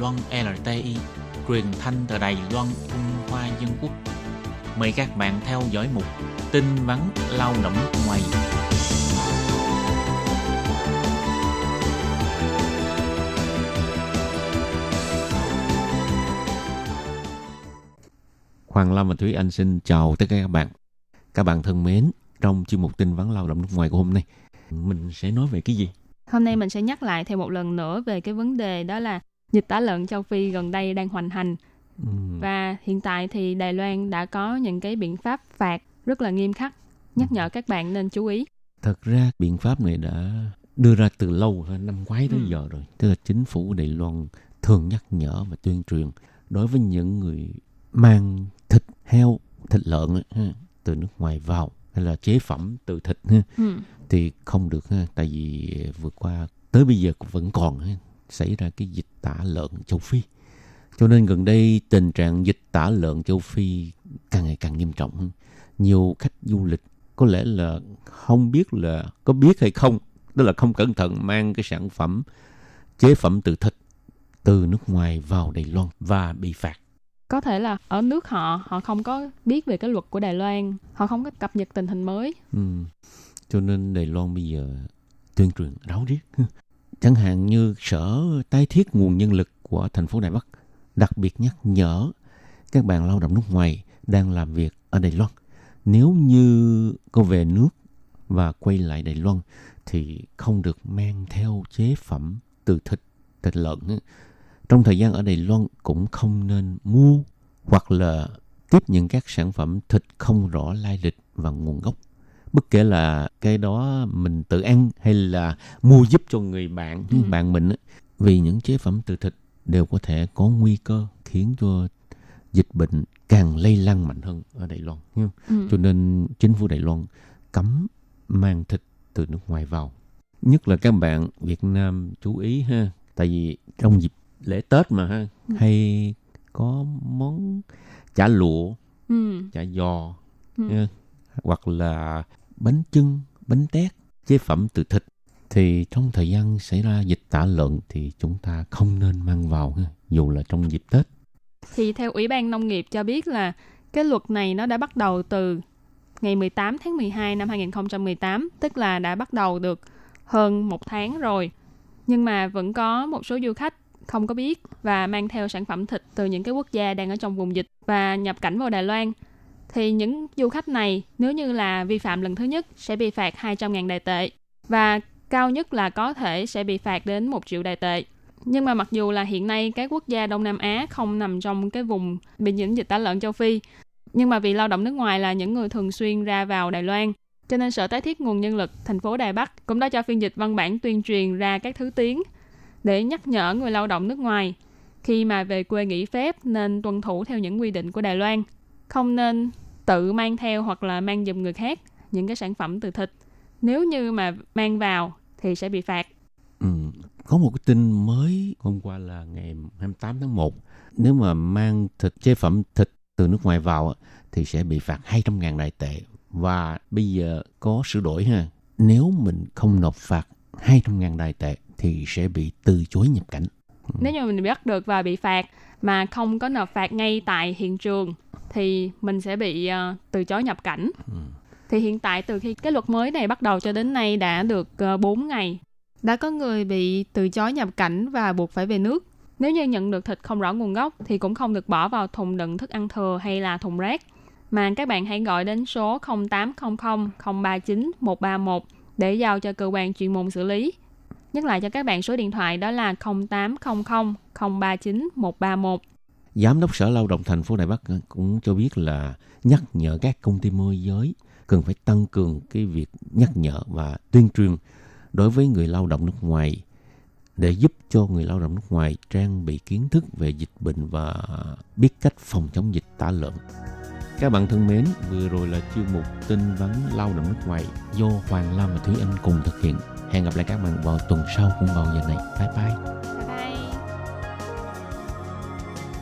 Loan LTI, truyền thanh từ Đài Loan, Trung Hoa Dân Quốc. Mời các bạn theo dõi mục tin vắn lao động nước ngoài. Hoàng Lâm và Thúy Anh xin chào tất cả các bạn. Các bạn thân mến, trong chuyên mục tin vắn lao động nước ngoài của hôm nay, mình sẽ nói về cái gì? Hôm nay mình sẽ nhắc lại thêm một lần nữa về cái vấn đề đó là dịch tả lợn châu Phi gần đây đang hoành hành. Ừ. Và hiện tại thì Đài Loan đã có những cái biện pháp phạt rất là nghiêm khắc, nhắc nhở các bạn nên chú ý. Thật ra biện pháp này đã đưa ra từ lâu, năm ngoái tới Ừ. giờ rồi. Tức là chính phủ Đài Loan thường nhắc nhở và tuyên truyền đối với những người mang thịt heo, thịt lợn từ nước ngoài vào hay là chế phẩm từ thịt ha, Ừ. thì không được ha, tại vì vừa qua tới bây giờ cũng vẫn còn ha, xảy ra cái dịch tả lợn châu Phi. Cho nên gần đây tình trạng dịch tả lợn châu Phi càng ngày càng nghiêm trọng. Nhiều khách du lịch có lẽ là không biết là có biết hay không, tức là không cẩn thận mang cái sản phẩm chế phẩm từ thịt từ nước ngoài vào Đài Loan và bị phạt. Có thể là ở nước họ họ không có biết về cái luật của Đài Loan, họ không có cập nhật tình hình mới. Ừ. Cho nên Đài Loan bây giờ tuyên truyền ráo riết. Chẳng hạn như sở tái thiết nguồn nhân lực của thành phố Đài Bắc đặc biệt nhắc nhở các bạn lao động nước ngoài đang làm việc ở Đài Loan. Nếu như có về nước và quay lại Đài Loan thì không được mang theo chế phẩm từ thịt, thịt lợn. Trong thời gian ở Đài Loan cũng không nên mua hoặc là tiếp những các sản phẩm thịt không rõ lai lịch và nguồn gốc bất kể là cái đó mình tự ăn hay là mua giúp cho người bạn Ừ. bạn mình vì những chế phẩm từ thịt đều có thể có nguy cơ khiến cho dịch bệnh càng lây lan mạnh hơn ở Đài Loan. Ừ. cho nên chính phủ Đài Loan cấm mang thịt từ nước ngoài vào nhất là các bạn Việt Nam chú ý ha tại vì trong dịp lễ Tết mà ha Ừ. hay có món chả lụa Ừ. chả giò Ừ hoặc là bánh chưng, bánh tét, chế phẩm từ thịt thì trong thời gian xảy ra dịch tả lợn thì chúng ta không nên mang vào dù là trong dịp Tết. Thì theo Ủy ban Nông nghiệp cho biết là cái luật này nó đã bắt đầu từ ngày 18 tháng 12 năm 2018, tức là đã bắt đầu được hơn một tháng rồi. Nhưng mà vẫn có một số du khách không có biết và mang theo sản phẩm thịt từ những cái quốc gia đang ở trong vùng dịch và nhập cảnh vào Đài Loan. Thì những du khách này nếu như là vi phạm lần thứ nhất sẽ bị phạt 200.000 đài tệ và cao nhất là có thể sẽ bị phạt đến 1 triệu đài tệ. Nhưng mà mặc dù là hiện nay các quốc gia Đông Nam Á không nằm trong cái vùng bị nhiễm dịch tả lợn châu Phi, nhưng mà vì lao động nước ngoài là những người thường xuyên ra vào Đài Loan, cho nên Sở Tái thiết nguồn nhân lực thành phố Đài Bắc cũng đã cho phiên dịch văn bản tuyên truyền ra các thứ tiếng để nhắc nhở người lao động nước ngoài khi mà về quê nghỉ phép nên tuân thủ theo những quy định của Đài Loan, không nên tự mang theo hoặc là mang giùm người khác những cái sản phẩm từ thịt. Nếu như mà mang vào thì sẽ bị phạt. Ừ. Có một cái tin mới hôm qua là ngày 28 tháng 1. Nếu mà mang thịt chế phẩm thịt từ nước ngoài vào thì sẽ bị phạt 200.000 đại tệ. Và bây giờ có sửa đổi ha. Nếu mình không nộp phạt 200.000 đại tệ thì sẽ bị từ chối nhập cảnh. Nếu như mình bắt được và bị phạt mà không có nộp phạt ngay tại hiện trường thì mình sẽ bị ờ, từ chối nhập cảnh. Thì hiện tại từ khi cái luật mới này bắt đầu cho đến nay đã được uh, 4 ngày. Đã có người bị từ chối nhập cảnh và buộc phải về nước. Nếu như nhận được thịt không rõ nguồn gốc thì cũng không được bỏ vào thùng đựng thức ăn thừa hay là thùng rác. Mà các bạn hãy gọi đến số 0800 039 131 để giao cho cơ quan chuyên môn xử lý. Nhắc lại cho các bạn số điện thoại đó là 0800 039 131. Giám đốc Sở Lao động thành phố Đài Bắc cũng cho biết là nhắc nhở các công ty môi giới cần phải tăng cường cái việc nhắc nhở và tuyên truyền đối với người lao động nước ngoài để giúp cho người lao động nước ngoài trang bị kiến thức về dịch bệnh và biết cách phòng chống dịch tả lợn. Các bạn thân mến, vừa rồi là chuyên mục tin vắn lao động nước ngoài do Hoàng Lam và Thúy Anh cùng thực hiện. Hẹn gặp lại các bạn vào tuần sau cũng vào giờ này. Bye bye.